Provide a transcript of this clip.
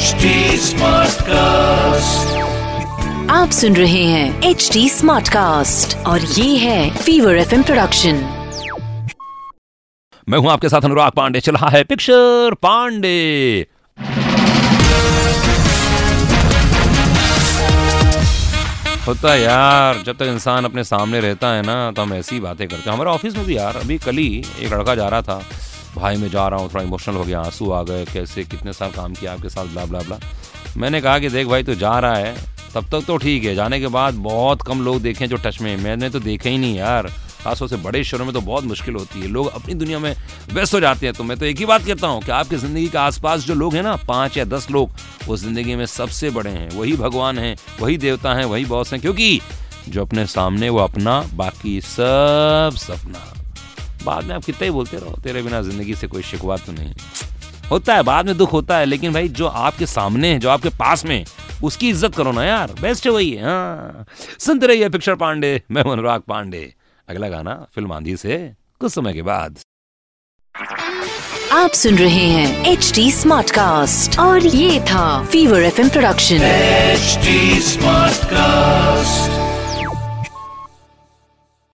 HD Smartcast. आप सुन रहे हैं एच डी स्मार्ट कास्ट और ये है फीवर एफ़ प्रोडक्शन मैं हूँ आपके साथ अनुराग पांडे चल रहा है पिक्चर पांडे। होता है यार जब तक इंसान अपने सामने रहता है ना तो हम ऐसी बातें करते हैं। हमारे ऑफ़िस में भी यार अभी कल ही एक लड़का जा रहा था भाई मैं जा रहा हूँ, थोड़ा इमोशनल हो गया, आँसू आ गए, कैसे, कितने साल काम किया आपके साथ ब्ला ब्ला ब्ला मैंने कहा कि देख भाई तू जा रहा है, तब तक तो ठीक है। जाने के बाद बहुत कम लोग देखे जो टच में मैंने तो देखे ही नहीं यार। खासतौर से बड़े शहरों में तो बहुत मुश्किल होती है। लोग अपनी दुनिया में व्यस्त हो जाते हैं। तो मैं तो एक ही बात कहता हूँ कि आपकी ज़िंदगी के आसपास जो लोग हैं ना, पाँच या दस लोग, वो ज़िंदगी में सबसे बड़े हैं। वही भगवान हैं, वही देवता हैं, वही बॉस हैं। क्योंकि जो अपने सामने वो अपना, बाकी सब सपना। बाद में आप कितना ही बोलते रहो तेरे बिना ज़िंदगी से कोई शिकवा तो नहीं। होता है बाद में दुख होता है लेकिन भाई जो आपके सामने है जो आपके पास में उसकी इज़्ज़त करो ना यार बेस्ट है वही है। हाँ सुनते रहिए पिक्चर पांडे मैं हूँ अनुराग पांडे। अगला गाना फ़िल्म आंधी से कुछ समय के बाद। आप सुन रहे हैं एच डी स्मार्ट कास्ट और ये था fever F production HD Smartcast.